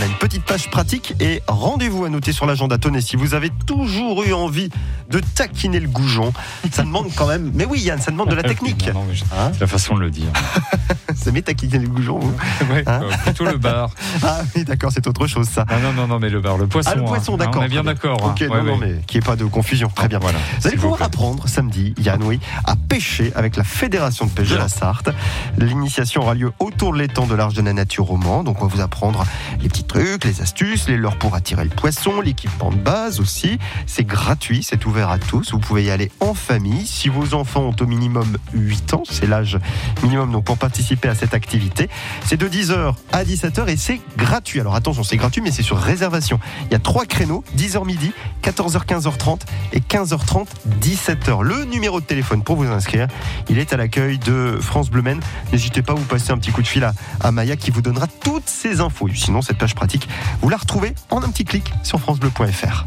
Maine. Petite page pratique et rendez-vous à noter sur l'agenda Tonnet si vous avez toujours eu envie de taquiner le goujon. Ça demande quand même. Mais oui, Yann, ça demande de la technique. Non, non, mais je- Hein la façon de le dire. Met taquiner le goujon, vous Ouais, Hein euh, plutôt le bar. Ah oui, d'accord, c'est autre chose ça. Non, non, non, mais le bar, le poisson. Ah, le hein. poisson, Hein, d'accord. On est bien d'accord. hein. Ok, Ouais, non, non, mais qu'il n'y ait pas de confusion. Très bien. Voilà. Vous allez vous pouvoir apprendre samedi, Yann, oui, à pêcher avec la Fédération de pêche de la Sarthe. L'initiation aura lieu autour de l'étang de l'Arche de la Nature au Mans. Donc, on va vous apprendre les petits trucs, les astuces, les leurres pour attirer le poisson, l'équipement de base aussi. C'est gratuit, c'est ouvert à tous. Vous pouvez y aller en famille. Si vos enfants ont au minimum 8 ans, c'est l'âge minimum donc pour participer à cette activité. C'est de 10h à 17h et c'est gratuit. Alors attention, c'est gratuit, mais c'est sur réservation. Il y a trois créneaux 10h midi, 14h, 15h30 et 15h30, 17h. Le numéro de téléphone pour vous inscrire, il est à l'accueil de France Bleu. N'hésitez pas à vous passer un petit coup de fil à, à Maya qui vous donnera toutes ces infos. Sinon, cette page pratique, vous la retrouvez en un petit clic sur FranceBleu.fr.